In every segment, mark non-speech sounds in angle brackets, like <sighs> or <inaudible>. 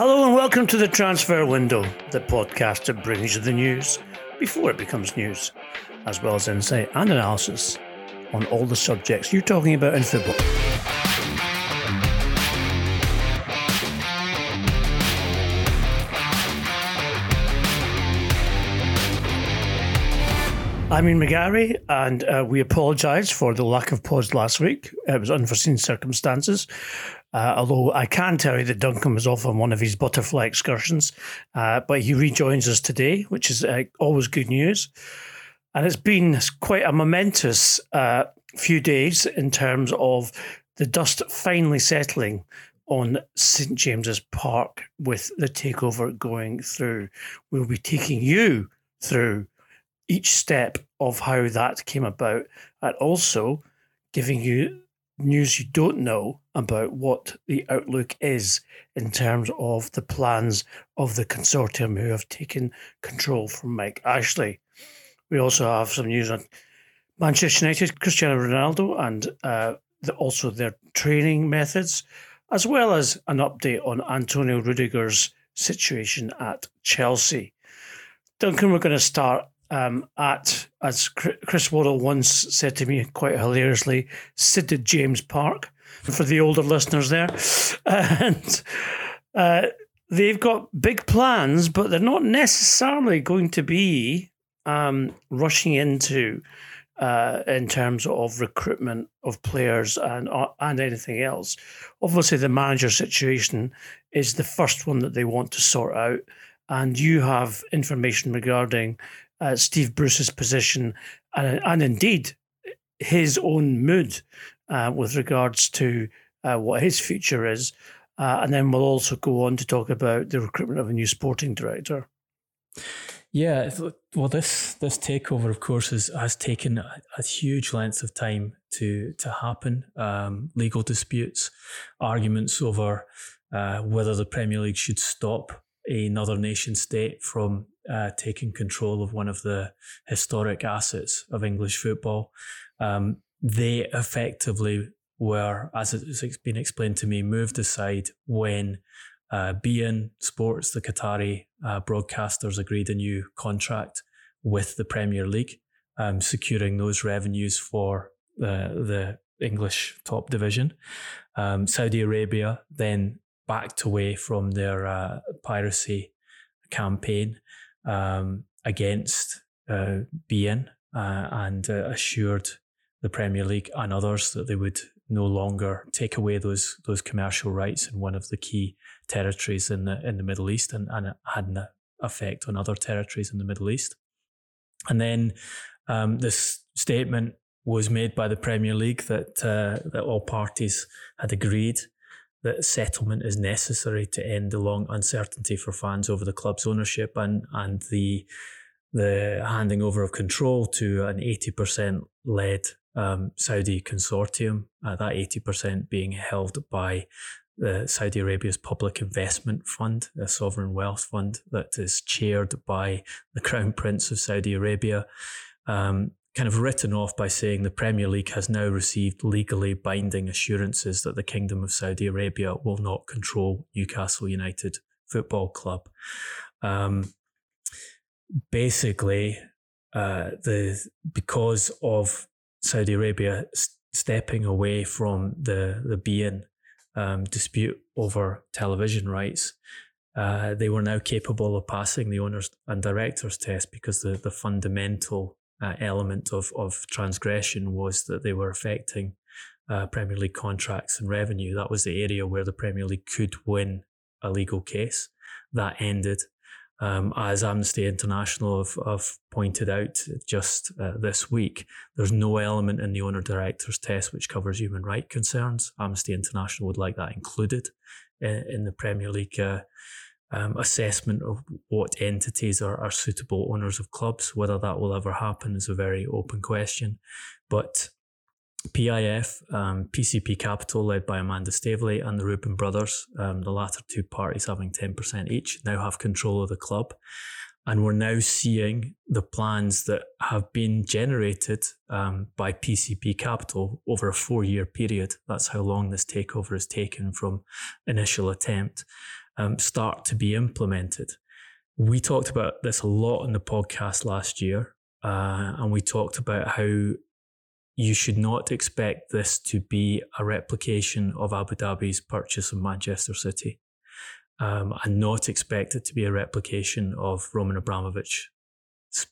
Hello and welcome to the Transfer Window, the podcast that brings you the news before it becomes news, as well as insight and analysis on all the subjects you're talking about in football. I'm Ian McGarry, and uh, we apologise for the lack of pause last week. It was unforeseen circumstances. Uh, although I can tell you that Duncan was off on one of his butterfly excursions, uh, but he rejoins us today, which is uh, always good news. And it's been quite a momentous uh, few days in terms of the dust finally settling on St James's Park with the takeover going through. We'll be taking you through each step of how that came about and also giving you news you don't know about what the outlook is in terms of the plans of the consortium who have taken control from Mike Ashley. We also have some news on Manchester United, Cristiano Ronaldo, and uh, the, also their training methods, as well as an update on Antonio Rudiger's situation at Chelsea. Duncan, we're going to start um, at, as Chris Waddle once said to me quite hilariously, Sid James Park for the older listeners there. <laughs> And uh, they've got big plans, but they're not necessarily going to be um, rushing into uh, in terms of recruitment of players and uh, and anything else. Obviously, the manager situation is the first one that they want to sort out, and you have information regarding uh, Steve Bruce's position and, and indeed his own mood uh, with regards to uh, what his future is. Uh, and then we'll also go on to talk about the recruitment of a new sporting director. Yeah, well, this this takeover, of course, is, has taken a, a, huge length of time to to happen. Um, legal disputes, arguments over uh, whether the Premier League should stop another nation state from uh, taking control of one of the historic assets of English football. Um, they effectively were, as it's been explained to me, moved aside when uh, Sports, the Qatari uh, broadcasters, agreed a new contract with the Premier League, um, securing those revenues for the English top division. Um, Saudi Arabia then backed away from their uh, piracy campaign um, against uh, uh, and uh, assured the Premier League and others that they would no longer take away those those commercial rights in one of the key territories in the in the Middle East and, and it had an effect on other territories in the Middle East. And then um, this statement was made by the Premier League that uh, that all parties had agreed that settlement is necessary to end the long uncertainty for fans over the club's ownership and and the the handing over of control to an 80% led um, Saudi consortium, uh, that 80% being held by the Saudi Arabia's Public Investment Fund, a sovereign wealth fund that is chaired by the Crown Prince of Saudi Arabia. Um, kind of written off by saying the Premier League has now received legally binding assurances that the Kingdom of Saudi Arabia will not control Newcastle United Football Club. Um, basically, uh, the because of Saudi Arabia stepping away from the the beIN um, dispute over television rights, uh, they were now capable of passing the owners and directors test because the the fundamental uh, element of, of transgression was that they were affecting uh, Premier League contracts and revenue. That was the area where the Premier League could win a legal case. That ended. Um, as Amnesty International have, have pointed out just uh, this week, there's no element in the owner directors test which covers human right concerns. Amnesty International would like that included in, uh, in the Premier League uh, um, assessment of what entities are, are suitable owners of clubs. Whether that will ever happen is a very open question. But PIF, um, PCP Capital, led by Amanda Staveley, and the Reuben brothers, um, the latter two parties having 10% each, now have control of the club. And we're now seeing the plans that have been generated um, by PCP Capital over a four year period. That's how long this takeover has taken from initial attempt, um, start to be implemented. We talked about this a lot in the podcast last year. Uh, and we talked about how you should not expect this to be a replication of Abu Dhabi's purchase of Manchester City um, and not expect it to be a replication of Roman Abramovich's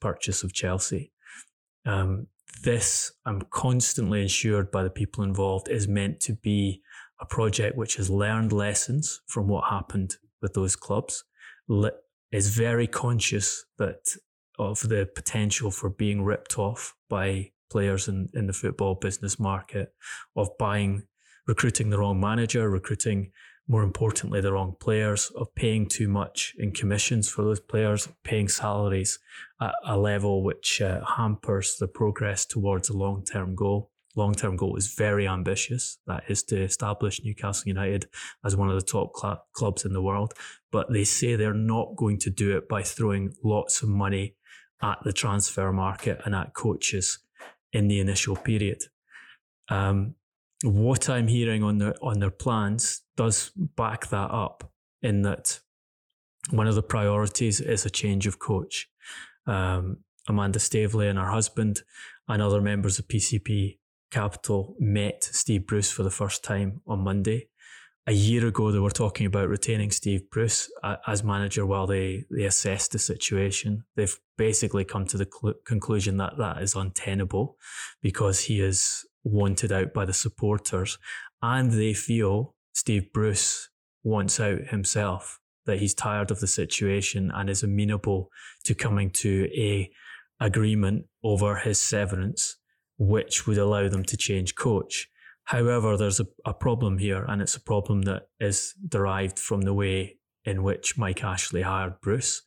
purchase of Chelsea. Um, this, I'm constantly assured by the people involved, is meant to be a project which has learned lessons from what happened with those clubs, is very conscious that of the potential for being ripped off by players in, in the football business market, of buying, recruiting the wrong manager, recruiting more importantly, the wrong players, of paying too much in commissions for those players, paying salaries at a level which uh, hampers the progress towards a long term goal. Long term goal is very ambitious. That is to establish Newcastle United as one of the top cl- clubs in the world. But they say they're not going to do it by throwing lots of money at the transfer market and at coaches in the initial period. Um, what I'm hearing on their on their plans does back that up in that one of the priorities is a change of coach. Um, Amanda Staveley and her husband and other members of PCP Capital met Steve Bruce for the first time on Monday. A year ago, they were talking about retaining Steve Bruce as manager while they, they assessed the situation. They've basically come to the cl- conclusion that that is untenable because he is wanted out by the supporters and they feel Steve Bruce wants out himself, that he's tired of the situation and is amenable to coming to a agreement over his severance, which would allow them to change coach. However, there's a, a problem here, and it's a problem that is derived from the way in which Mike Ashley hired Bruce,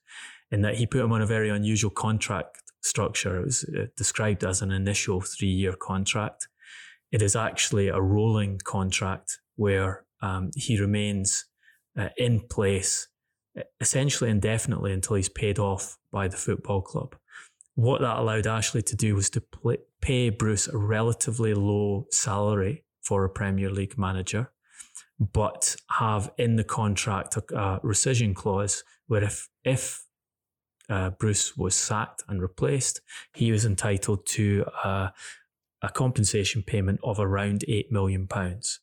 in that he put him on a very unusual contract structure. It was uh, described as an initial three year contract. It is actually a rolling contract where um, he remains uh, in place essentially indefinitely until he's paid off by the football club. What that allowed Ashley to do was to pay Bruce a relatively low salary for a Premier League manager, but have in the contract a, rescission clause where if if uh, Bruce was sacked and replaced, he was entitled to a compensation payment of around eight million pounds.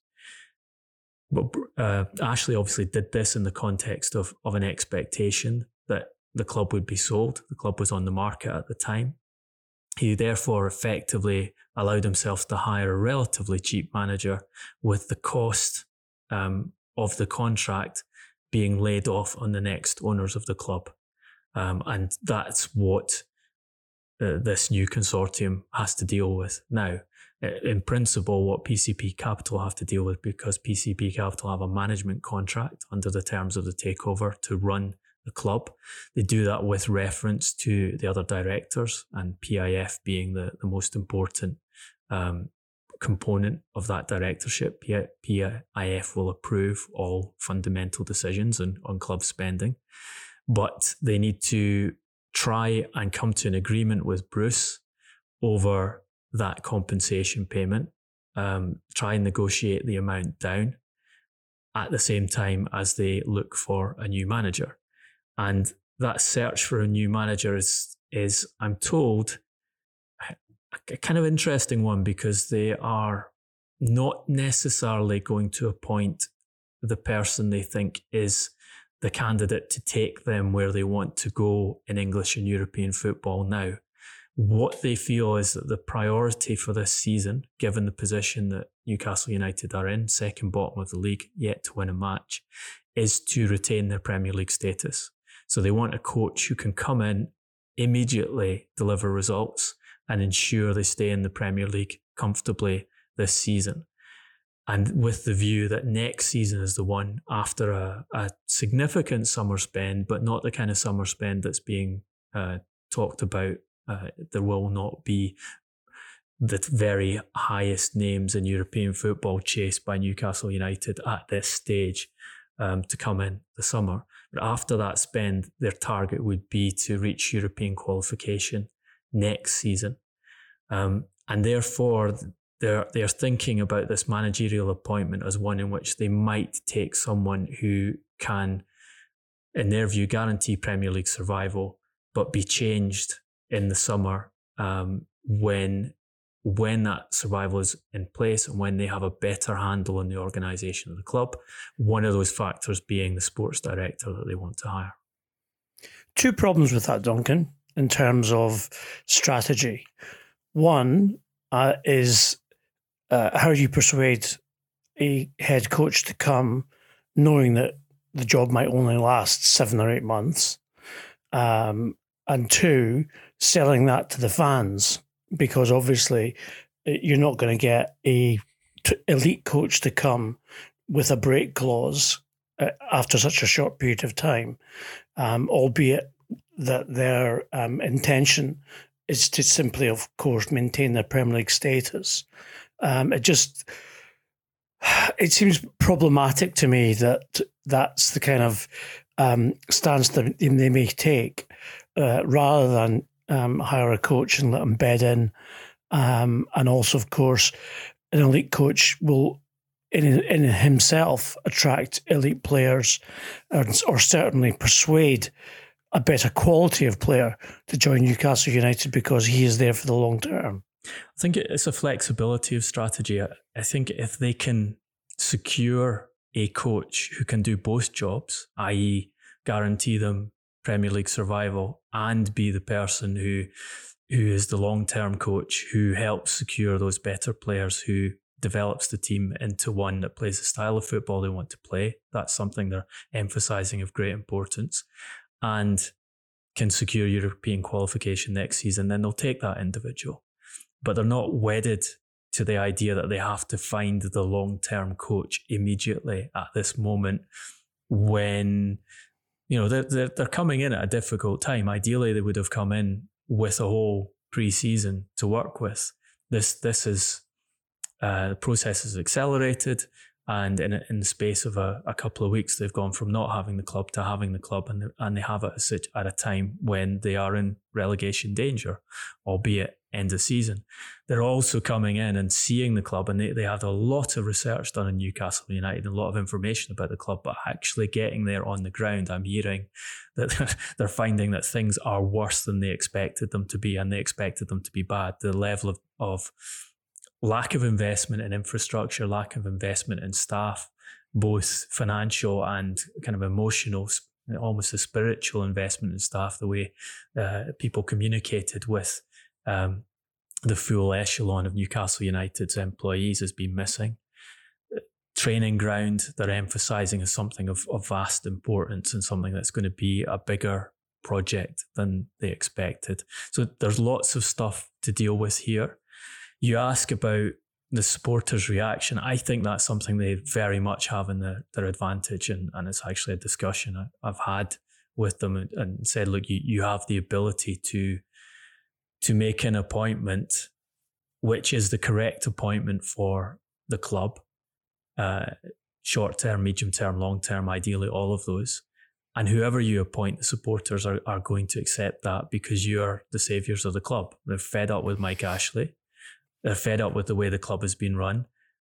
But uh, Ashley obviously did this in the context of, of an expectation that the club would be sold. The club was on the market at the time. He therefore effectively allowed himself to hire a relatively cheap manager with the cost um, of the contract being laid off on the next owners of the club. Um, and that's what uh, this new consortium has to deal with now in principle what PCP Capital have to deal with because PCP Capital have a management contract under the terms of the takeover to run the club. They do that with reference to the other directors and PIF being the, the most important um, component of that directorship. PIF will approve all fundamental decisions on, on club spending, but they need to try and come to an agreement with Bruce over that compensation payment, um, try and negotiate the amount down at the same time as they look for a new manager. And that search for a new manager is, is I'm told, a kind of interesting one because they are not necessarily going to appoint the person they think is the candidate to take them where they want to go in English and European football now what they feel is that the priority for this season, given the position that Newcastle United are in, second bottom of the league, yet to win a match, is to retain their Premier League status. So they want a coach who can come in, immediately deliver results, and ensure they stay in the Premier League comfortably this season. And with the view that next season is the one after a, a significant summer spend, but not the kind of summer spend that's being uh, talked about uh, there will not be the very highest names in European football chased by Newcastle United at this stage. um, to come in the summer. After that spend, their target would be to reach European qualification next season. Um, and therefore, they're, they're thinking about this managerial appointment as one in which they might take someone who can, in their view, guarantee Premier League survival, but be changed in the summer um, when when that survival is in place and when they have a better handle on the organisation of the club. One of those factors being the sports director that they want to hire. Two problems with that, Duncan, in terms of strategy. One uh, is uh, how do you persuade a head coach to come knowing that the job might only last seven or eight months? Um, and two, selling that to the fans because obviously eh, you're not going to get a t- elite coach to come with a break clause uh, after such a short period of time, um, albeit that their um, intention is to simply, of course, maintain their Premier League status. Um, it just <sighs> it seems problematic to me that that's the kind of um, stance that they may take, uh, rather than um, hire a coach and let him bed in. Um, and also, of course, an elite coach will, in, in himself, attract elite players or, or certainly persuade a better quality of player to join Newcastle United because he is there for the long term. I think it's a flexibility of strategy. I think if they can secure a coach who can do both jobs, i.e., guarantee them Premier League survival and be the person who who is the long term coach who helps secure those better players who develops the team into one that plays the style of football they want to play. That's something they're emphasizing of great importance. And can secure European qualification next season, then they'll take that individual. But they're not wedded to the idea that they have to find the long term coach immediately at this moment when you know, they're, they're, they're coming in at a difficult time. Ideally, they would have come in with a whole pre-season to work with. This this is uh, the process is accelerated, and in in the space of a, a couple of weeks, they've gone from not having the club to having the club, and they, and they have it at a time when they are in relegation danger, albeit end of season. They're also coming in and seeing the club, and they, they had a lot of research done in Newcastle United a lot of information about the club, but actually getting there on the ground, I'm hearing that <laughs> they're finding that things are worse than they expected them to be, and they expected them to be bad. The level of, of lack of investment in infrastructure, lack of investment in staff, both financial and kind of emotional almost a spiritual investment in staff, the way uh, people communicated with um, the full echelon of Newcastle United's employees has been missing. Training ground they're emphasising as something of, of vast importance and something that's going to be a bigger project than they expected. So there's lots of stuff to deal with here. You ask about the supporters' reaction. I think that's something they very much have in the, their advantage, and, and it's actually a discussion I, have had with them and, and said, look, you, you have the ability to to make an appointment which is the correct appointment for the club, uh, short term, medium term, long term, ideally all of those. And whoever you appoint, the supporters are, are going to accept that because you're the saviours of the club. They're fed up with Mike Ashley. They're fed up with the way the club has been run.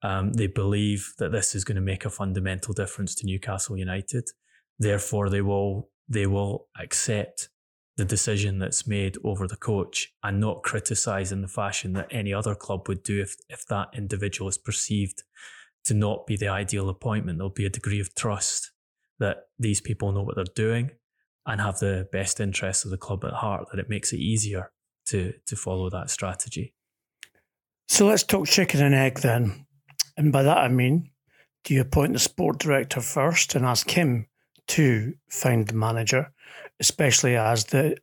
Um, they believe that this is going to make a fundamental difference to Newcastle United. Therefore, they will they will accept the decision that's made over the coach and not criticise in the fashion that any other club would do if, if that individual is perceived to not be the ideal appointment. There'll be a degree of trust that these people know what they're doing and have the best interests of the club at heart, that it makes it easier to, to follow that strategy. So let's talk chicken and egg then. And by that I mean, do you appoint the sport director first and ask him to find the manager? Especially as the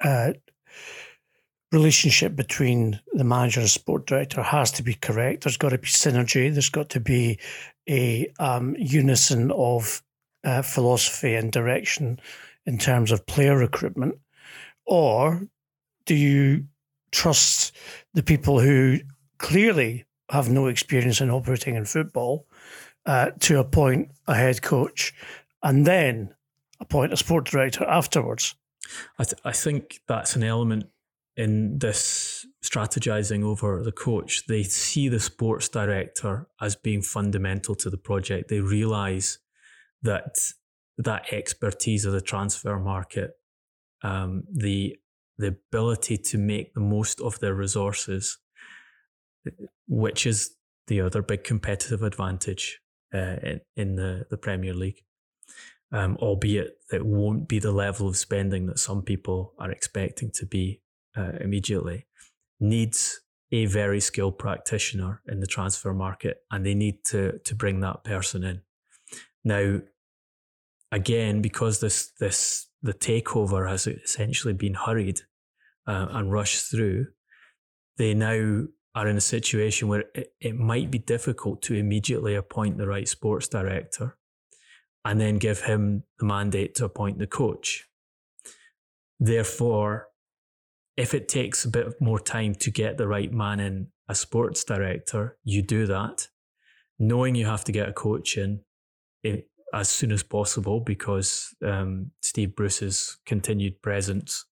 uh, relationship between the manager and sport director has to be correct. There's got to be synergy. There's got to be a um, unison of uh, philosophy and direction in terms of player recruitment, or do you trust the people who clearly have no experience in operating in football uh, to appoint a head coach and then appoint a sport director afterwards. I, th- I think that's an element in this strategizing over the coach. They see the sports director as being fundamental to the project. They realize that that expertise of the transfer market, um, the the ability to make the most of their resources, which is the other big competitive advantage uh, in, in the, the Premier League um, albeit it won't be the level of spending that some people are expecting to be uh, immediately, needs a very skilled practitioner in the transfer market, and they need to to bring that person in. Now, again, because this this the takeover has essentially been hurried uh, and rushed through, they now are in a situation where it, it might be difficult to immediately appoint the right sports director and then give him the mandate to appoint the coach. Therefore, if it takes a bit more time to get the right man in a sports director, you do that, knowing you have to get a coach in eh, as soon as possible because um, Steve Bruce's continued presence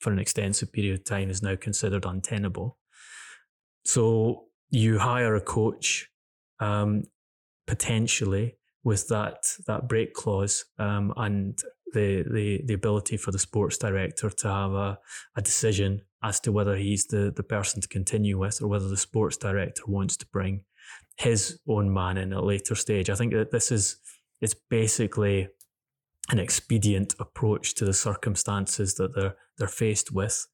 for an extensive period of time is now considered untenable. So you hire a coach um, potentially with that that break clause um, and the, the the ability for the sports director to have a, a decision as to whether he's the, the person to continue with or whether the sports director wants to bring his own man in at a later stage. I think that this is it's basically an expedient approach to the circumstances that they're they're faced with.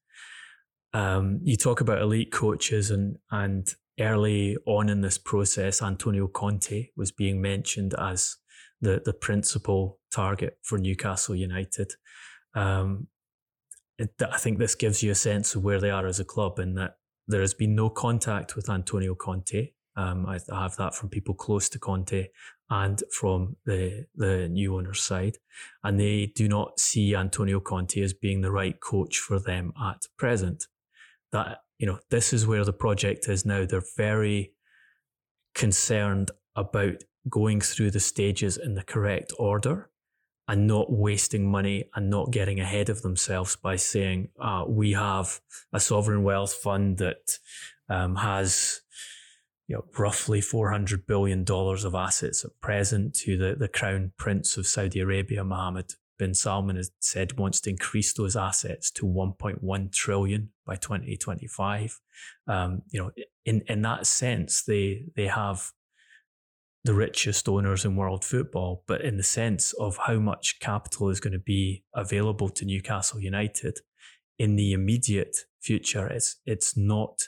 Um, you talk about elite coaches and and early on in this process, Antonio Conte was being mentioned as the, the principal target for Newcastle United. Um, it, I think this gives you a sense of where they are as a club in that there has been no contact with Antonio Conte. Um, I, I, have that from people close to Conte and from the the new owner's side, and they do not see Antonio Conte as being the right coach for them at present. That you know, this is where the project is now. They're very concerned about going through the stages in the correct order and not wasting money and not getting ahead of themselves by saying, uh, we have a sovereign wealth fund that um, has you know, roughly $400 billion of assets at present to the, the crown prince of Saudi Arabia, Mohammed bin Salman has said wants to increase those assets to 1.1 trillion by 2025. Um, you know, in in that sense, they they have the richest owners in world football, but in the sense of how much capital is going to be available to Newcastle United in the immediate future, it's it's not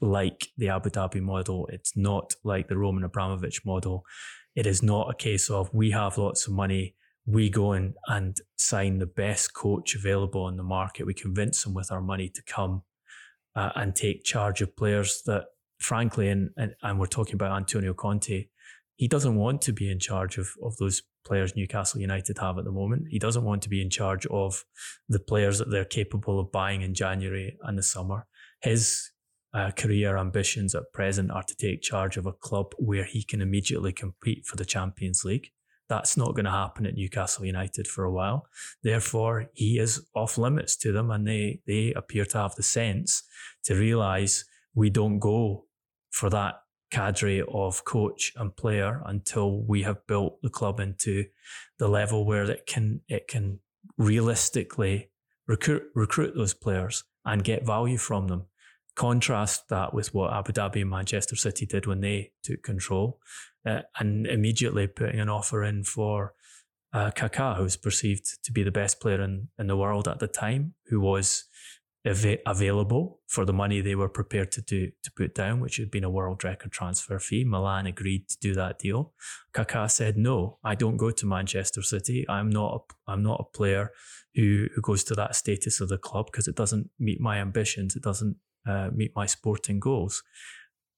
like the Abu Dhabi model. It's not like the Roman Abramovich model. It is not a case of we have lots of money we go in and sign the best coach available on the market. We convince them with our money to come uh, and take charge of players that, frankly, and, and, and we're talking about Antonio Conte, he doesn't want to be in charge of, of those players Newcastle United have at the moment. He doesn't want to be in charge of the players that they're capable of buying in January and the summer. His uh, career ambitions at present are to take charge of a club where he can immediately compete for the Champions League. That's not going to happen at Newcastle United for a while. Therefore, he is off limits to them, and they they appear to have the sense to realise we don't go for that cadre of coach and player until we have built the club into the level where it can it can realistically recruit recruit those players and get value from them. Contrast that with what Abu Dhabi and Manchester City did when they took control uh, and immediately putting an offer in for uh, Kaká, who's perceived to be the best player in, in the world at the time, who was av- available for the money they were prepared to do to put down, which had been a world record transfer fee. Milan agreed to do that deal. Kaká said, "No, I don't go to Manchester City. I'm not. A, I'm not a player who who goes to that status of the club because it doesn't meet my ambitions. It doesn't uh, meet my sporting goals.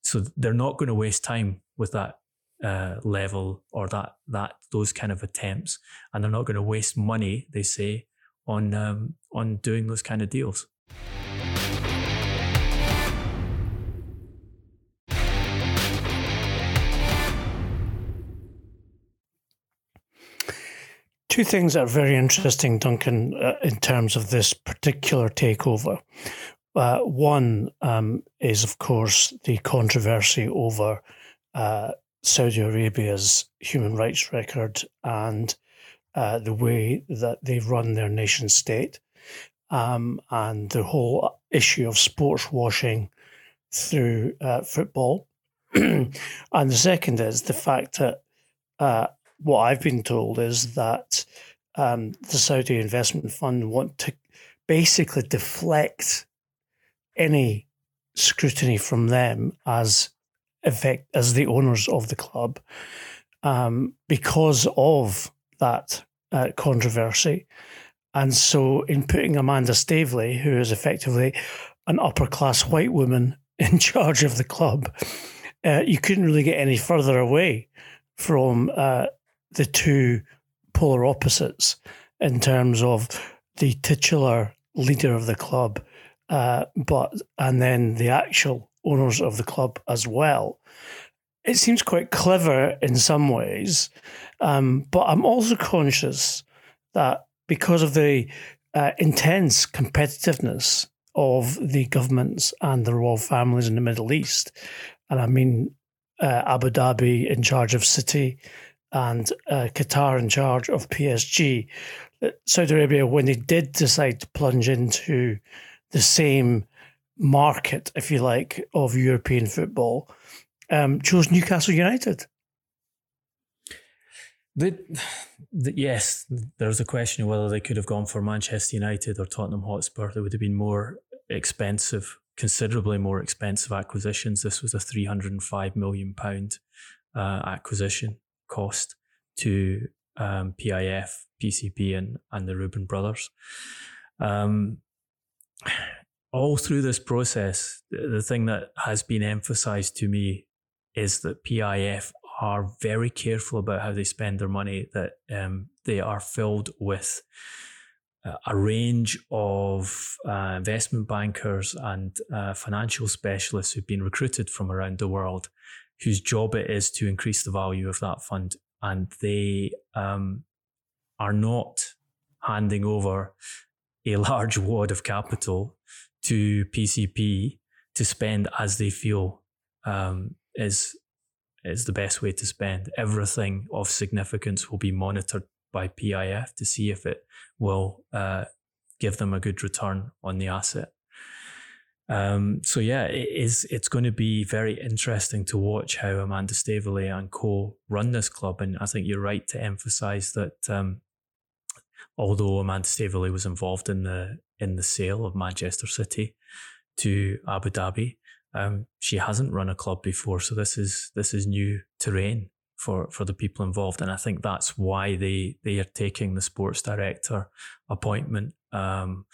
So they're not going to waste time with that uh, level or that that those kind of attempts, and they're not going to waste money. They say on um, on doing those kind of deals. Two things that are very interesting, Duncan, uh, in terms of this particular takeover. Uh, one um, is, of course, the controversy over uh, Saudi Arabia's human rights record and uh, the way that they run their nation state, um, and the whole issue of sports washing through uh, football. <clears throat> and the second is the fact that uh, what I've been told is that um, the Saudi Investment Fund want to basically deflect any scrutiny from them as effect as the owners of the club um, because of that uh, controversy. And so, in putting Amanda Staveley, who is effectively an upper class white woman <laughs> in charge of the club, uh, you couldn't really get any further away from uh, the two polar opposites in terms of the titular leader of the club, uh, but and then the actual owners of the club as well. It seems quite clever in some ways, um, but I'm also conscious that because of the uh, intense competitiveness of the governments and the royal families in the Middle East, and I mean uh, Abu Dhabi in charge of City and uh, Qatar in charge of PSG. Uh, Saudi Arabia, when they did decide to plunge into the same market, if you like, of European football, um, chose Newcastle United. The, the, yes, there's a question of whether they could have gone for Manchester United or Tottenham Hotspur. They would have been more expensive, considerably more expensive acquisitions. This was a 305 million pound uh, acquisition cost to um, PIF, PCP, and, and the Reuben brothers. Um, all through this process, the, thing that has been emphasized to me is that PIF are very careful about how they spend their money, that um, they are filled with a range of uh, investment bankers and uh, financial specialists who've been recruited from around the world whose job it is to increase the value of that fund. And they um, are not handing over a large wad of capital to PCP to spend as they feel um, is is the best way to spend. Everything of significance will be monitored by PIF to see if it will uh, give them a good return on the asset. Um, so yeah, it is. It's going to be very interesting to watch how Amanda Staveley and co run this club, and I think you're right to emphasise that. Um, although Amanda Staveley was involved in the in the sale of Manchester City to Abu Dhabi, um, she hasn't run a club before, so this is this is new terrain for for the people involved, and I think that's why they they are taking the sports director appointment. Um,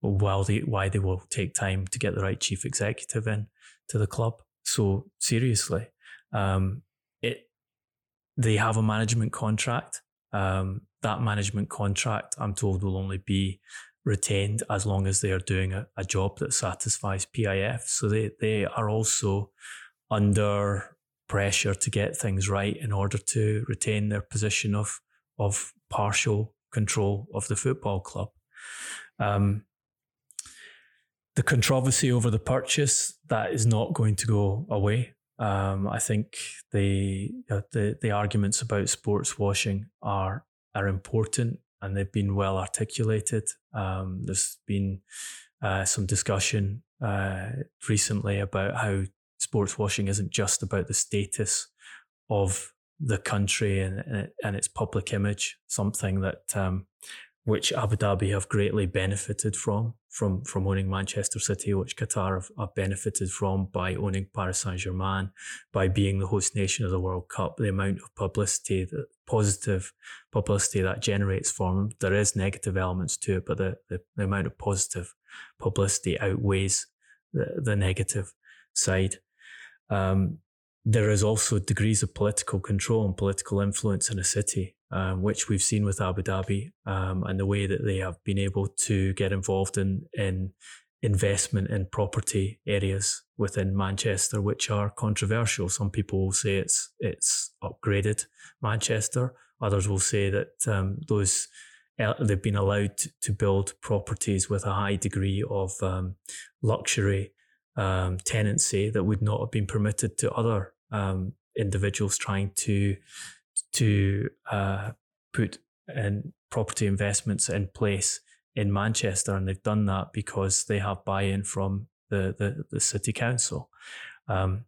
while they why they will take time to get the right chief executive in to the club. So seriously, um, it they have a management contract. Um, that management contract, I'm told, will only be retained as long as they are doing a, a job that satisfies PIF. So they they are also under pressure to get things right in order to retain their position of of partial control of the football club. Um, the controversy over the purchase that is not going to go away. Um, I think the, the the arguments about sports washing are are important and they've been well articulated. Um, there's been uh, some discussion uh, recently about how sports washing isn't just about the status of the country and and its public image, something that um, which Abu Dhabi have greatly benefited from, from, from owning Manchester City, which Qatar have, have benefited from by owning Paris Saint Germain, by being the host nation of the World Cup. The amount of publicity, the positive publicity that generates for them, there is negative elements to it, but the, the, the amount of positive publicity outweighs the, the negative side. Um, there is also degrees of political control and political influence in a city um, which we've seen with Abu Dhabi um, and the way that they have been able to get involved in in investment in property areas within Manchester, which are controversial. Some people will say it's it's upgraded Manchester. Others will say that um, those they've been allowed to build properties with a high degree of um, luxury um, tenancy that would not have been permitted to other um, individuals trying to to uh, put in property investments in place in Manchester, and they've done that because they have buy-in from the the, the city council. Um,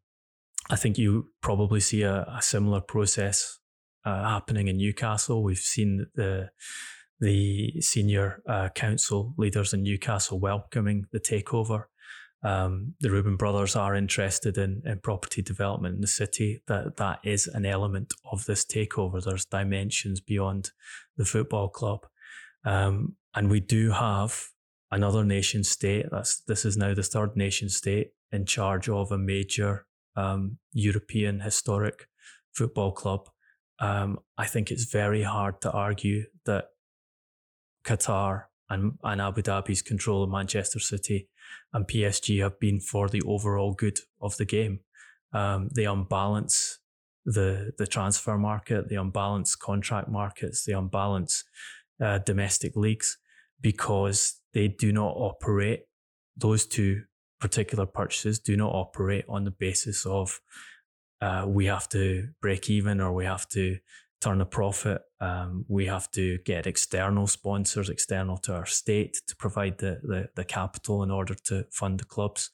I think you probably see a, a similar process uh, happening in Newcastle. We've seen the the senior uh, council leaders in Newcastle welcoming the takeover. Um, the Reuben brothers are interested in, in property development in the city. That that is an element of this takeover. There's dimensions beyond the football club, um, and we do have another nation state. That's this is now the third nation state in charge of a major um, European historic football club. Um, I think it's very hard to argue that Qatar and, and Abu Dhabi's control of Manchester City and PSG have been for the overall good of the game. Um, they unbalance the the transfer market, they unbalance contract markets, they unbalance uh, domestic leagues because they do not operate those two particular purchases do not operate on the basis of uh, we have to break even or we have to turn a profit. Um, we have to get external sponsors, external to our state, to provide the, the, the capital in order to fund the clubs.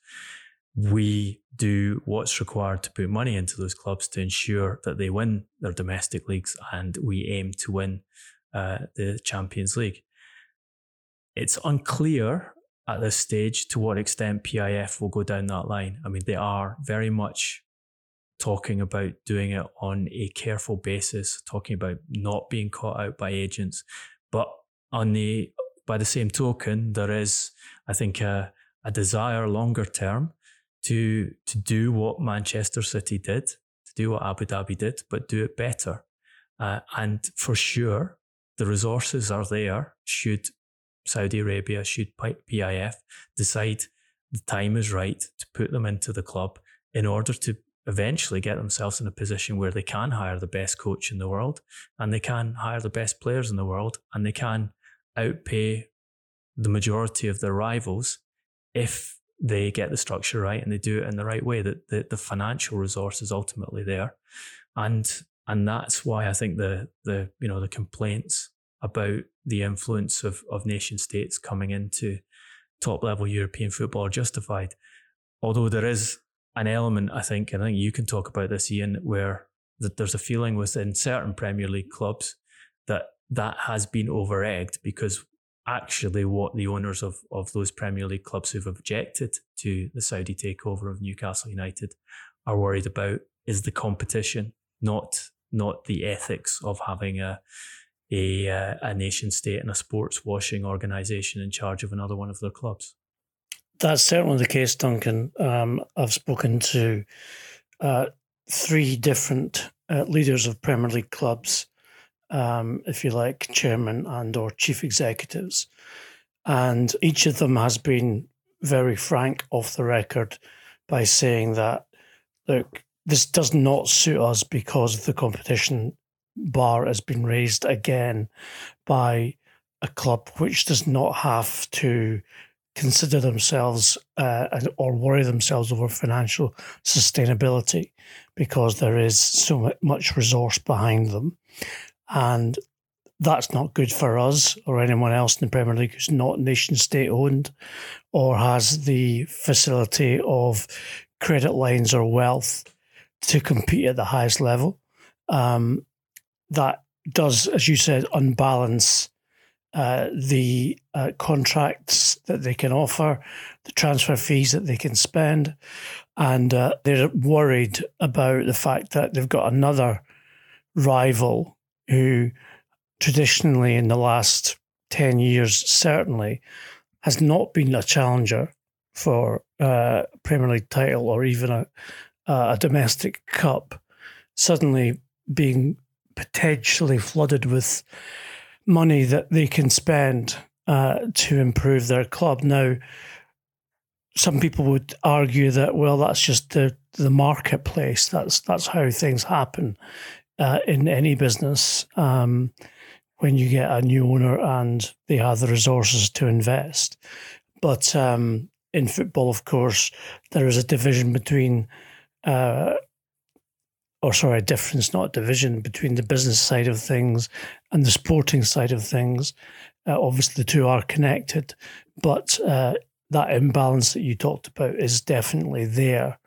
We do what's required to put money into those clubs to ensure that they win their domestic leagues, and we aim to win uh, the Champions League. It's unclear at this stage to what extent PIF will go down that line. I mean, they are very much talking about doing it on a careful basis, talking about not being caught out by agents. But on the by the same token, there is, I think, a, a desire longer term to to do what Manchester City did, to do what Abu Dhabi did, but do it better. Uh, and for sure, the resources are there. Should Saudi Arabia, should PIF decide the time is right to put them into the club in order to eventually get themselves in a position where they can hire the best coach in the world and they can hire the best players in the world and they can outpay the majority of their rivals if they get the structure right and they do it in the right way that the, the financial resource is ultimately there. And and that's why i think the the you know the complaints about the influence of of nation states coming into top level european football are justified. Although there is an element, I think, and I think you can talk about this, Ian, where that there's a feeling within certain Premier League clubs that that has been over egged because actually what the owners of, of those Premier League clubs who've objected to the Saudi takeover of Newcastle United are worried about is the competition, not not the ethics of having a a, uh, a nation state and a sports washing organisation in charge of another one of their clubs. That's certainly the case, Duncan. Um, I've spoken to uh, three different uh, leaders of Premier League clubs, um, if you like, chairman and or chief executives, and each of them has been very frank off the record by saying that look, this does not suit us because the competition bar has been raised again by a club which does not have to consider themselves uh, or worry themselves over financial sustainability because there is so much resource behind them. And that's not good for us or anyone else in the Premier League who's not nation state owned or has the facility of credit lines or wealth to compete at the highest level. Um, that does, as you said, unbalance uh, the uh, contracts that they can offer, the transfer fees that they can spend, and uh, they're worried about the fact that they've got another rival who traditionally in the last 10 years certainly has not been a challenger for uh, Premier League title or even a, a domestic cup, suddenly being potentially flooded with money that they can spend uh, to improve their club. Now, some people would argue that well, that's just the the marketplace. That's that's how things happen uh, in any business um, when you get a new owner and they have the resources to invest. But um, in football, of course, there is a division between, uh, or sorry, a difference, not division, between the business side of things and the sporting side of things. Uh, obviously, the two are connected, but uh, that imbalance that you talked about is definitely there.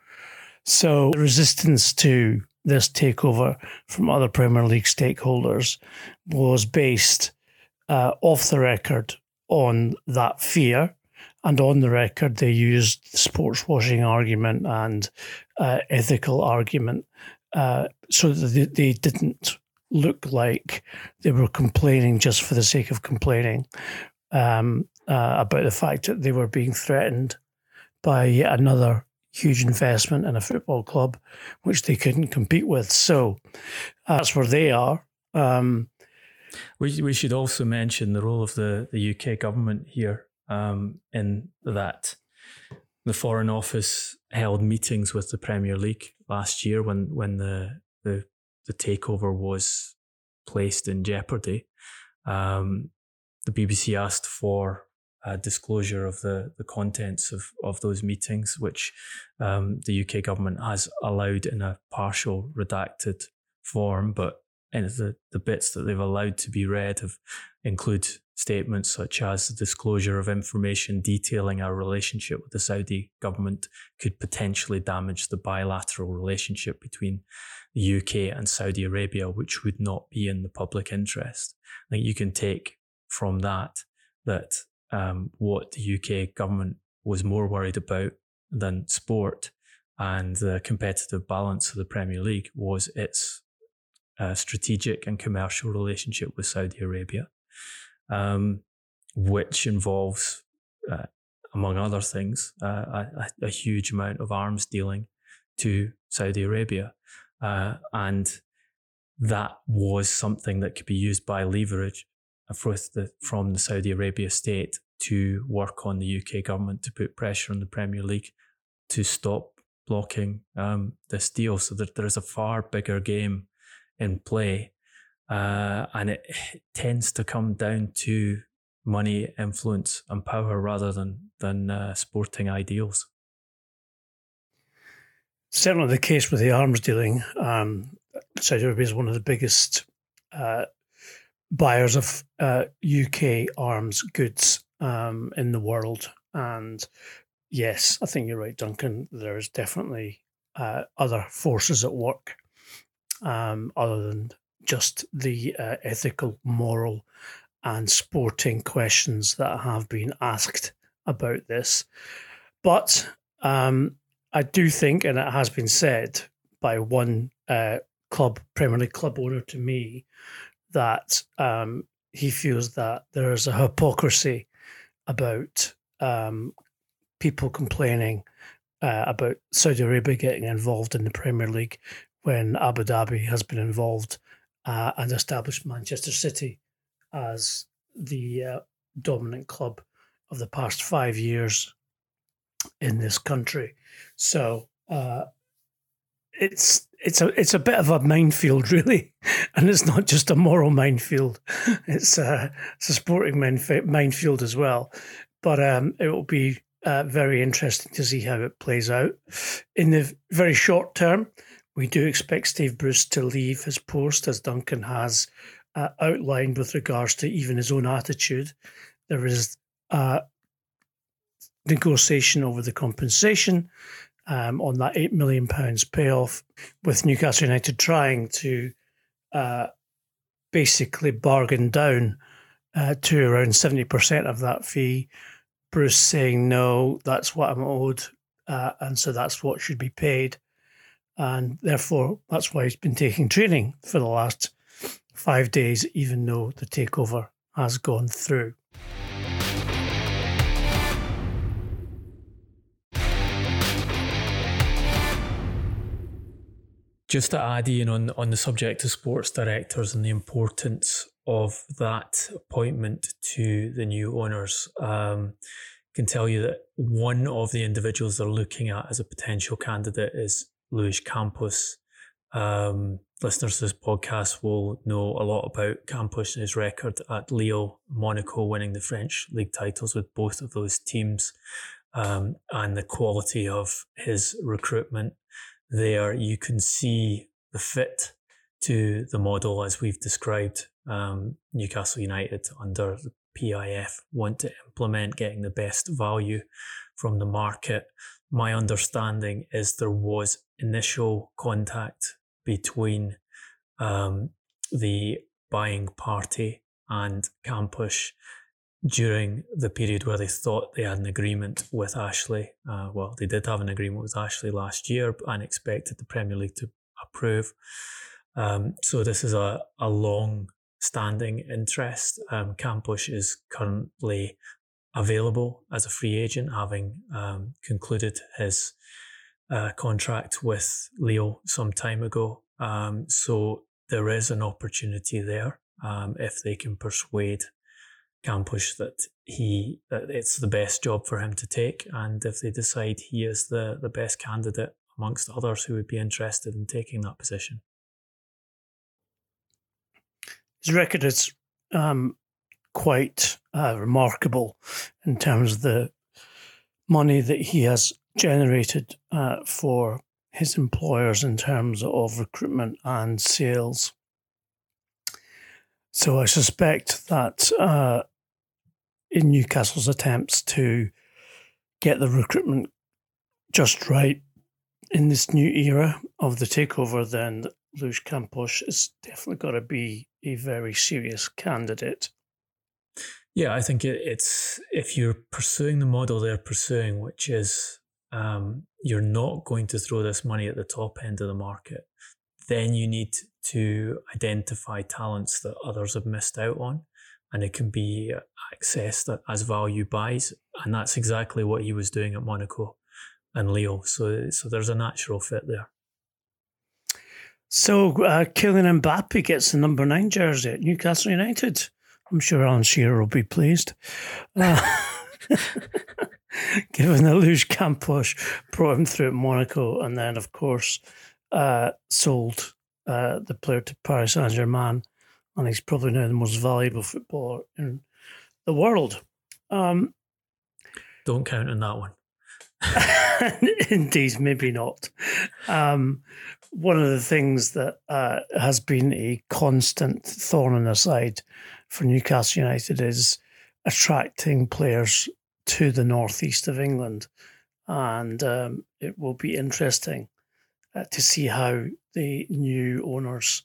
So, the resistance to this takeover from other Premier League stakeholders was based uh, off the record on that fear. And on the record, they used the sports washing argument and uh, ethical argument uh, so that they, didn't look like they were complaining just for the sake of complaining um, uh, about the fact that they were being threatened by yet another huge investment in a football club, which they couldn't compete with. So that's where they are. Um, we, we should also mention the role of the, the UK government here um, in that the Foreign Office held meetings with the Premier League last year when, when the, the, the takeover was placed in jeopardy. Um, the BBC asked for uh, disclosure of the, the contents of, of those meetings, which um, the UK government has allowed in a partial redacted form, but and the, the bits that they've allowed to be read have include statements such as the disclosure of information detailing our relationship with the Saudi government could potentially damage the bilateral relationship between the UK and Saudi Arabia, which would not be in the public interest. I think you can take from that that um, what the UK government was more worried about than sport and the competitive balance of the Premier League was its uh, strategic and commercial relationship with Saudi Arabia, um, which involves, uh, among other things, uh, a, a, huge amount of arms dealing to Saudi Arabia. Uh, and that was something that could be used by leverage the, from the Saudi Arabia state to work on the UK government to put pressure on the Premier League to stop blocking um, this deal. So that there is a far bigger game in play. Uh, and it, <sighs> tends to come down to money, influence, and power rather than, than uh, sporting ideals. Certainly the case with the arms dealing. Um, Saudi Arabia is one of the biggest uh, buyers of UK uh, arms goods um, in the world. And yes, I think you're right, Duncan. There's definitely uh, other forces at work um, other than just the uh, ethical, moral, and sporting questions that have been asked about this. But um, I do think, and it has been said by one uh, club, Premier League club owner to me, that um, he feels that there is a hypocrisy about um, people complaining uh, about Saudi Arabia getting involved in the Premier League when Abu Dhabi has been involved uh, and established Manchester City as the uh, dominant club of the past five years in this country. So uh, it's it's a it's a bit of a minefield, <laughs> really, and it's not just a moral minefield. <laughs> It's a it's a sporting minefield as well. But um, it will be uh, very interesting to see how it plays out. In the very short term, we do expect Steve Bruce to leave his post, as Duncan has uh, outlined with regards to even his own attitude. There is a negotiation over the compensation um, on that eight million pounds payoff, with Newcastle United trying to uh, basically bargain down uh, to around seventy percent of that fee. Bruce saying no, that's what I'm owed, uh, and so that's what should be paid, and therefore that's why he's been taking training for the last five days, even though the takeover has gone through. Just to add in on, on the subject of sports directors and the importance of that appointment to the new owners, um, can tell you that one of the individuals they're looking at as a potential candidate is Luis Campos, um, listeners to this podcast will know a lot about Campos' record at Lille, Monaco, winning the French league titles with both of those teams, um, and the quality of his recruitment there. You can see the fit to the model as we've described. Um, Newcastle United under the PIF want to implement getting the best value from the market. My understanding is there was initial contact between um, the buying party and Campos during the period where they thought they had an agreement with Ashley. Uh, well, they did have an agreement with Ashley last year and expected the Premier League to approve. Um, so this is a, a long standing interest. Um, Campos is currently available as a free agent, having um, concluded his uh, contract with Lille some time ago. Um, so there is an opportunity there um, if they can persuade Campos that he that it's the best job for him to take, and if they decide he is the the best candidate amongst others who would be interested in taking that position. His record is um, quite uh, remarkable in terms of the money that he has generated uh, for his employers in terms of recruitment and sales. So I suspect that uh, in Newcastle's attempts to get the recruitment just right in this new era of the takeover, then Luis Campos is definitely got to be a very serious candidate. Yeah, I think it, it's if you're pursuing the model they're pursuing, which is um, you're not going to throw this money at the top end of the market, then you need to identify talents that others have missed out on, and it can be accessed as value buys, and that's exactly what he was doing at Monaco and Lille. So, so there's a natural fit there. So uh, Kylian Mbappe gets the number nine jersey at Newcastle United. I'm sure Alan Shearer will be pleased. Uh, <laughs> given that Luis Campos brought him through at Monaco and then, of course, uh, sold uh, the player to Paris Saint Germain, and he's probably now the most valuable footballer in the world. Um, Don't count on that one. <laughs> Indeed, maybe not. Um, one of the things that uh, has been a constant thorn in the side for Newcastle United is attracting players to the northeast of England, and um, it will be interesting uh, to see how the new owners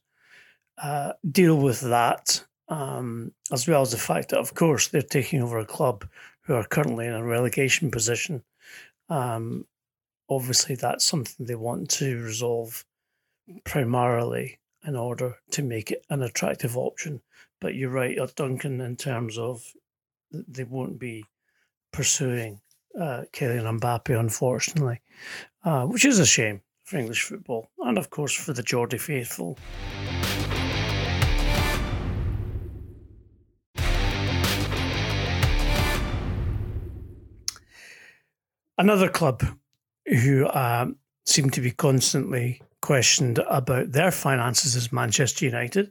uh, deal with that, um, as well as the fact that, of course, they're taking over a club who are currently in a relegation position. Um, obviously, that's something they want to resolve primarily in order to make it an attractive option. But you're right, uh, Duncan, in terms of they won't be pursuing uh, Kylian Mbappe, unfortunately, uh, which is a shame for English football and, of course, for the Geordie faithful. Another club who um, seem to be constantly questioned about their finances as Manchester United.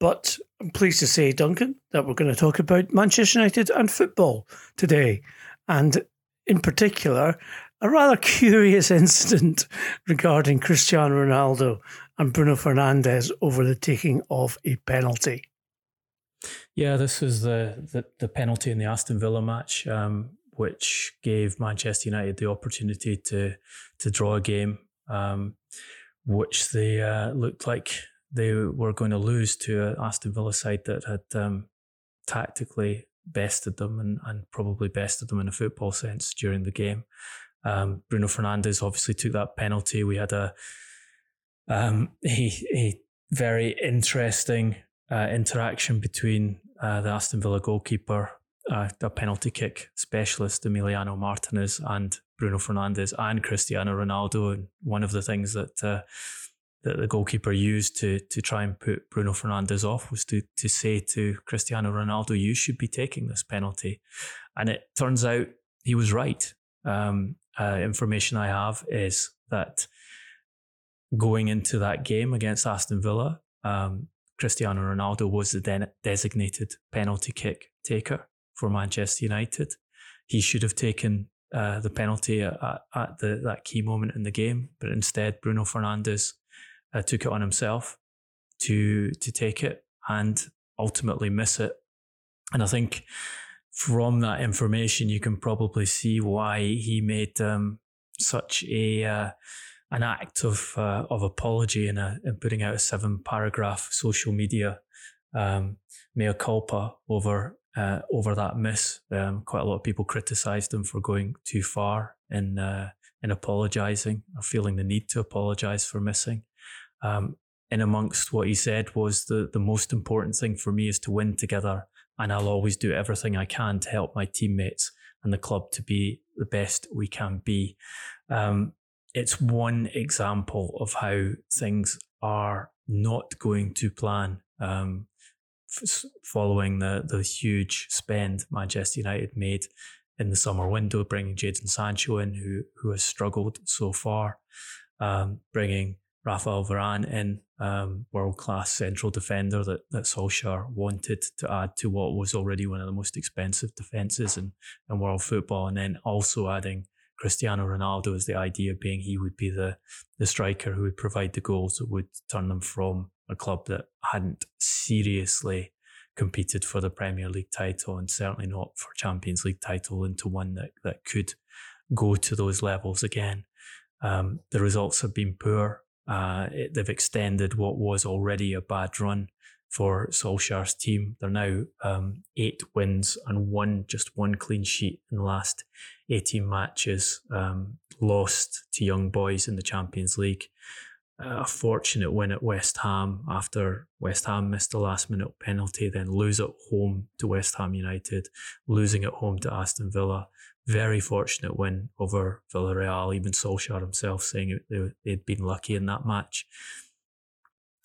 But I'm pleased to say, Duncan, that we're going to talk about Manchester United and football today. And in particular, a rather <laughs> curious incident regarding Cristiano Ronaldo and Bruno Fernandes over the taking of a penalty. Yeah, this was the, the, the penalty in the Aston Villa match. Um, which gave Manchester United the opportunity to to draw a game, um, which they uh, looked like they were going to lose to an Aston Villa side that had um, tactically bested them and, and probably bested them in a football sense during the game. Um, Bruno Fernandes obviously took that penalty. We had a um, <laughs> very interesting uh, interaction between uh, the Aston Villa goalkeeper uh, a penalty kick specialist, Emiliano Martinez, and Bruno Fernandes and Cristiano Ronaldo. And one of the things that uh, that the goalkeeper used to to try and put Bruno Fernandes off was to to say to Cristiano Ronaldo, "You should be taking this penalty," and it turns out he was right. Um, uh, information I have is that going into that game against Aston Villa, um, Cristiano Ronaldo was the de- designated penalty kick taker for Manchester United. He should have taken uh, the penalty at, at the, that key moment in the game, but instead Bruno Fernandes uh, took it on himself to to take it and ultimately miss it. And I think from that information, you can probably see why he made um, such a uh, an act of uh, of apology in, a, in putting out a seven paragraph social media um, mea culpa over uh, over that miss. Um, quite a lot of people criticised him for going too far in uh, in apologising or feeling the need to apologise for missing. Um, in amongst what he said was the the most important thing for me is to win together, and I'll always do everything I can to help my teammates and the club to be the best we can be. Um, it's one example of how things are not going to plan. Um, following the the huge spend Manchester United made in the summer window, bringing Jadon Sancho in, who who has struggled so far, um, bringing Rafael Varane in, um, world class central defender that, that Solskjaer wanted to add to what was already one of the most expensive defences in, in world football, and then also adding Cristiano Ronaldo as the idea being he would be the, the striker who would provide the goals that would turn them from a club that hadn't seriously competed for the Premier League title and certainly not for Champions League title into one that, that could go to those levels again. Um, the results have been poor. Uh, it, they've extended what was already a bad run for Solskjaer's team. They're now um, eight wins and one, just one clean sheet in the last 18 matches, um, lost to young boys in the Champions League. Uh, a fortunate win at West Ham after West Ham missed a last minute penalty, then lose at home to West Ham United, losing at home to Aston Villa, very fortunate win over Villarreal. Even Solskjaer himself saying they, they'd been lucky in that match.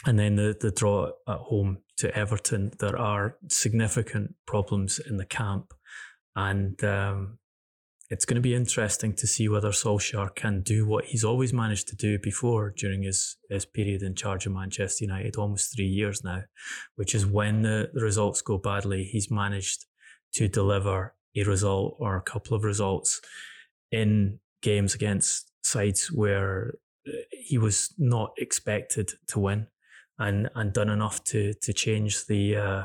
And then the, the draw at home to Everton. There are significant problems in the camp. And um, it's going to be interesting to see whether Solskjaer can do what he's always managed to do before during his, his period in charge of Manchester United, almost three years now, which is when the, results go badly, he's managed to deliver a result or a couple of results in games against sides where uh, he was not expected to win and and done enough to to change the uh,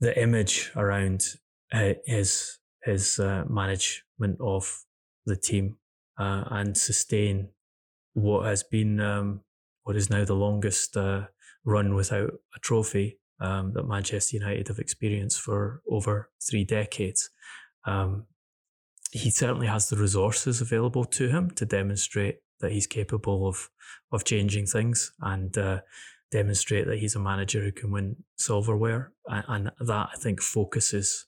the image around uh, his his uh, management of the team uh, and sustain what has been um, what is now the longest uh, run without a trophy um, that Manchester United have experienced for over three decades. Um, he certainly has the resources available to him to demonstrate that he's capable of of changing things and uh, demonstrate that he's a manager who can win silverware. And, and that I think focuses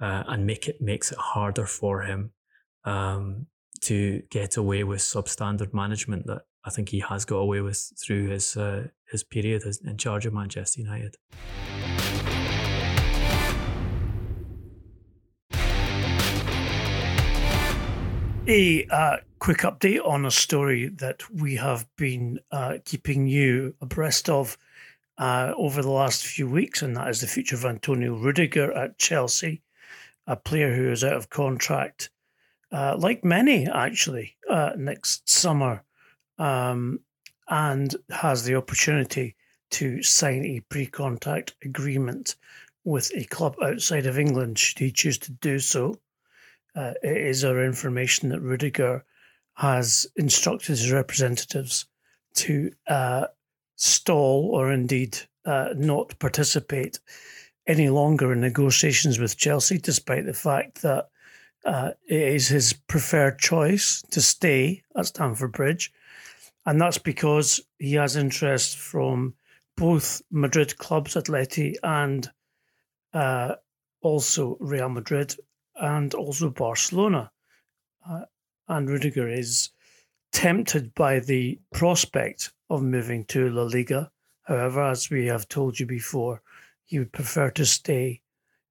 uh, and make it makes it harder for him um, to get away with substandard management that I think he has got away with through his uh, his period in charge of Manchester United. A uh, quick update on a story that we have been uh, keeping you abreast of uh, over the last few weeks, and that is the future of Antonio Rudiger at Chelsea, a player who is out of contract, uh, like many actually, uh, next summer, um, and has the opportunity to sign a pre contract agreement with a club outside of England should he choose to do so. Uh, it is our information that Rudiger has instructed his representatives to uh, stall or indeed uh, not participate any longer in negotiations with Chelsea, despite the fact that uh, it is his preferred choice to stay at Stamford Bridge. And that's because he has interest from both Madrid clubs, Atleti, and uh, also Real Madrid, and also Barcelona. Uh, and Rudiger is tempted by the prospect of moving to La Liga. However, as we have told you before, he would prefer to stay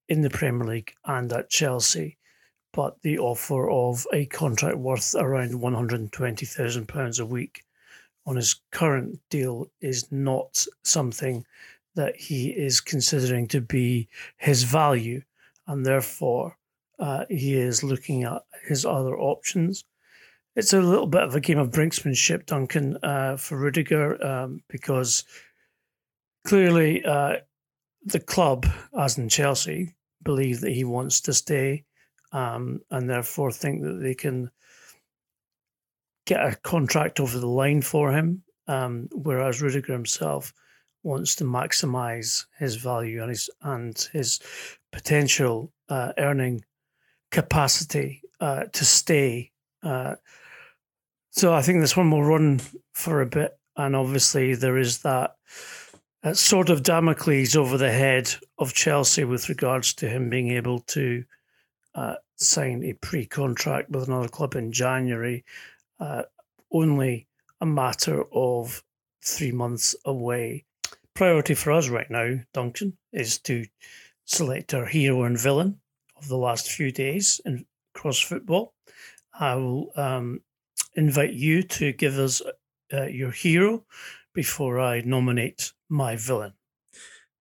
in the Premier League and at Chelsea. But the offer of a contract worth around £120,000 a week on his current deal is not something that he is considering to be his value, and therefore uh, he is looking at his other options. It's a little bit of a game of brinksmanship, Duncan, uh, for Rudiger, um, because clearly uh, the club, as in Chelsea, believe that he wants to stay um, and therefore think that they can get a contract over the line for him. Um, whereas Rudiger himself wants to maximise his value and his and his potential uh, earning capacity uh, to stay. Uh, so I think this one will run for a bit, and obviously there is that uh, sort of Damocles over the head of Chelsea with regards to him being able to uh, sign a pre-contract with another club in January. Uh, only a matter of three months away. Priority for us right now, Duncan, is to select our hero and villain of the last few days in cross football. I will um, invite you to give us uh, your hero before I nominate my villain.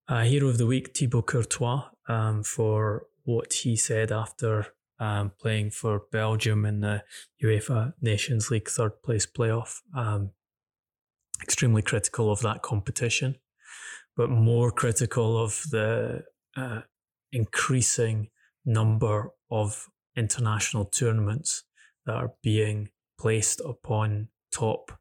Uh, hero of the week, Thibaut Courtois, um, for what he said after um, playing for Belgium in the UEFA Nations League third place playoff. Um, extremely critical of that competition, but more critical of the uh, increasing number of international tournaments that are being placed upon top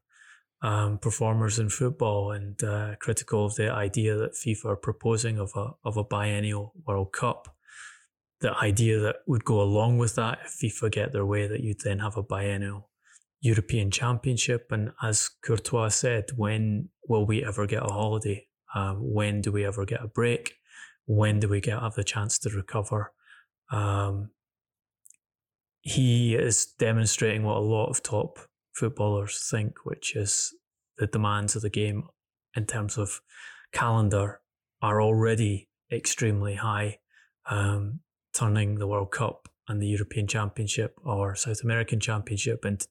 um, performers in football and uh, critical of the idea that FIFA are proposing of a of a biennial World Cup the idea that would go along with that if FIFA get their way, that you'd then have a biennial European Championship. And as Courtois said, when will we ever get a holiday? Um, when do we ever get a break? When do we get have the chance to recover? Um, he is demonstrating what a lot of top footballers think, which is the demands of the game in terms of calendar are already extremely high. Um, turning the World Cup and the European Championship or South American Championship into,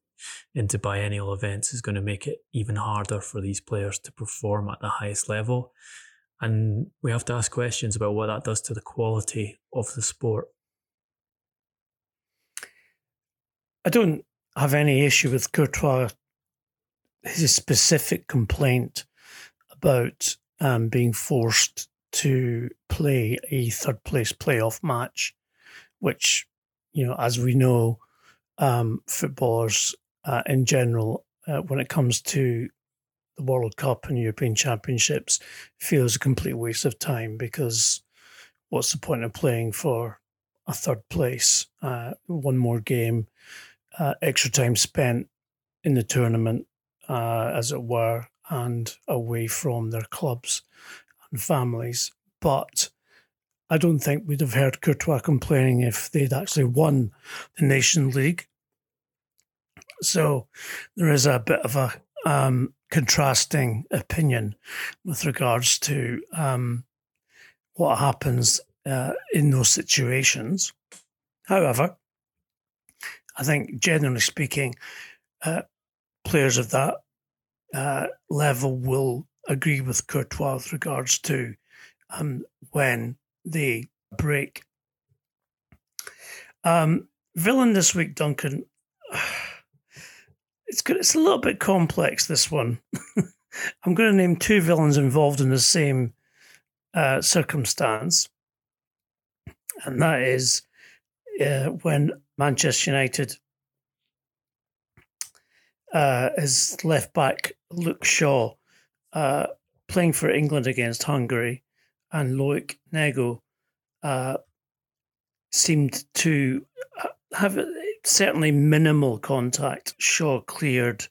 into biennial events is going to make it even harder for these players to perform at the highest level. And we have to ask questions about what that does to the quality of the sport. I don't have any issue with Courtois, his specific complaint about um, being forced to play a third place playoff match, which, you know, as we know, um, footballers uh, in general, uh, when it comes to the World Cup and European Championships, feels a complete waste of time because what's the point of playing for a third place? Uh, one more game, uh, extra time spent in the tournament, uh, as it were, and away from their clubs and families. But I don't think we'd have heard Courtois complaining if they'd actually won the Nation League. So there is a bit of a um, contrasting opinion with regards to um, what happens uh, in those situations. However, I think generally speaking, uh, players of that uh, level will agree with Courtois with regards to um, when they break. Um, villain this week, Duncan. <sighs> It's good. It's a little bit complex. This one. <laughs> I'm going to name two villains involved in the same uh, circumstance, and that is uh, when Manchester United uh, his left back Luke Shaw uh, playing for England against Hungary and Loic Nego uh, seemed to uh, have certainly minimal contact. Shaw cleared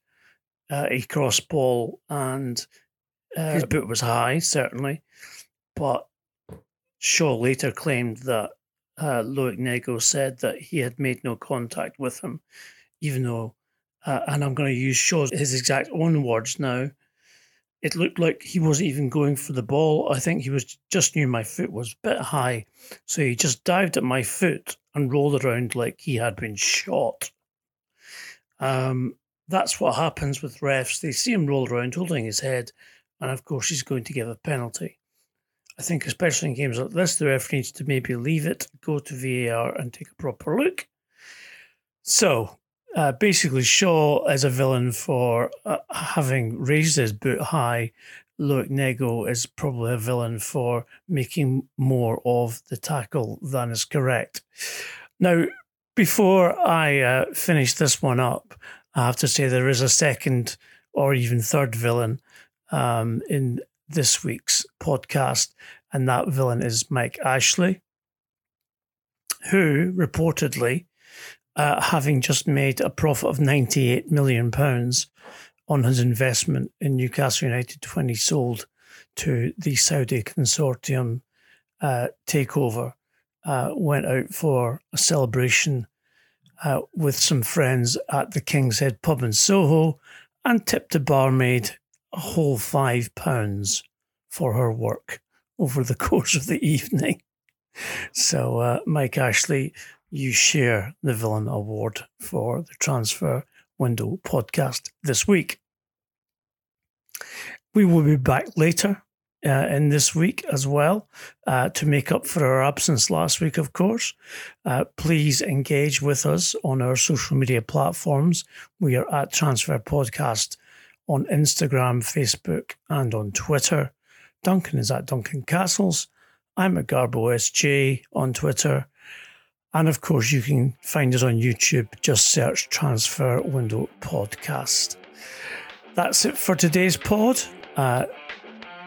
uh, a cross ball and uh, his boot was high, certainly. But Shaw later claimed that uh, Loic Nego said that he had made no contact with him, even though, uh, and I'm going to use Shaw's his exact own words now, it looked like he wasn't even going for the ball. I think he was just knew my foot was a bit high. So he just dived at my foot and rolled around like he had been shot. Um, that's what happens with refs. They see him roll around holding his head, and of course, he's going to give a penalty. I think, especially in games like this, the referee needs to maybe leave it, go to VAR, and take a proper look. So, uh, basically, Shaw is a villain for uh, having raised his boot high. Loic Nego is probably a villain for making more of the tackle than is correct. Now, before I uh, finish this one up, I have to say there is a second or even third villain um, in this week's podcast, and that villain is Mike Ashley, who reportedly, uh, having just made a profit of £98 million on his investment in Newcastle United when he sold to the Saudi consortium uh, takeover, uh, went out for a celebration uh, with some friends at the King's Head pub in Soho and tipped a barmaid a whole five pounds for her work over the <laughs> course of the evening. So, uh, Mike Ashley, you share the Villain Award for the Transfer Window podcast this week. We will be back later uh, in this week as well uh, to make up for our absence last week, of course. Uh, please engage with us on our social media platforms. We are at Transfer Podcast on Instagram, Facebook, and on Twitter. Duncan is at Duncan Castles. I'm at Garbo SJ on Twitter. And of course, you can find us on YouTube. Just search Transfer Window Podcast. That's it for today's pod. Uh,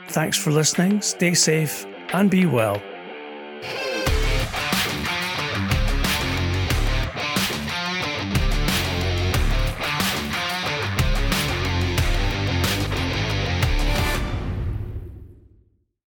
thanks for listening. Stay safe and be well.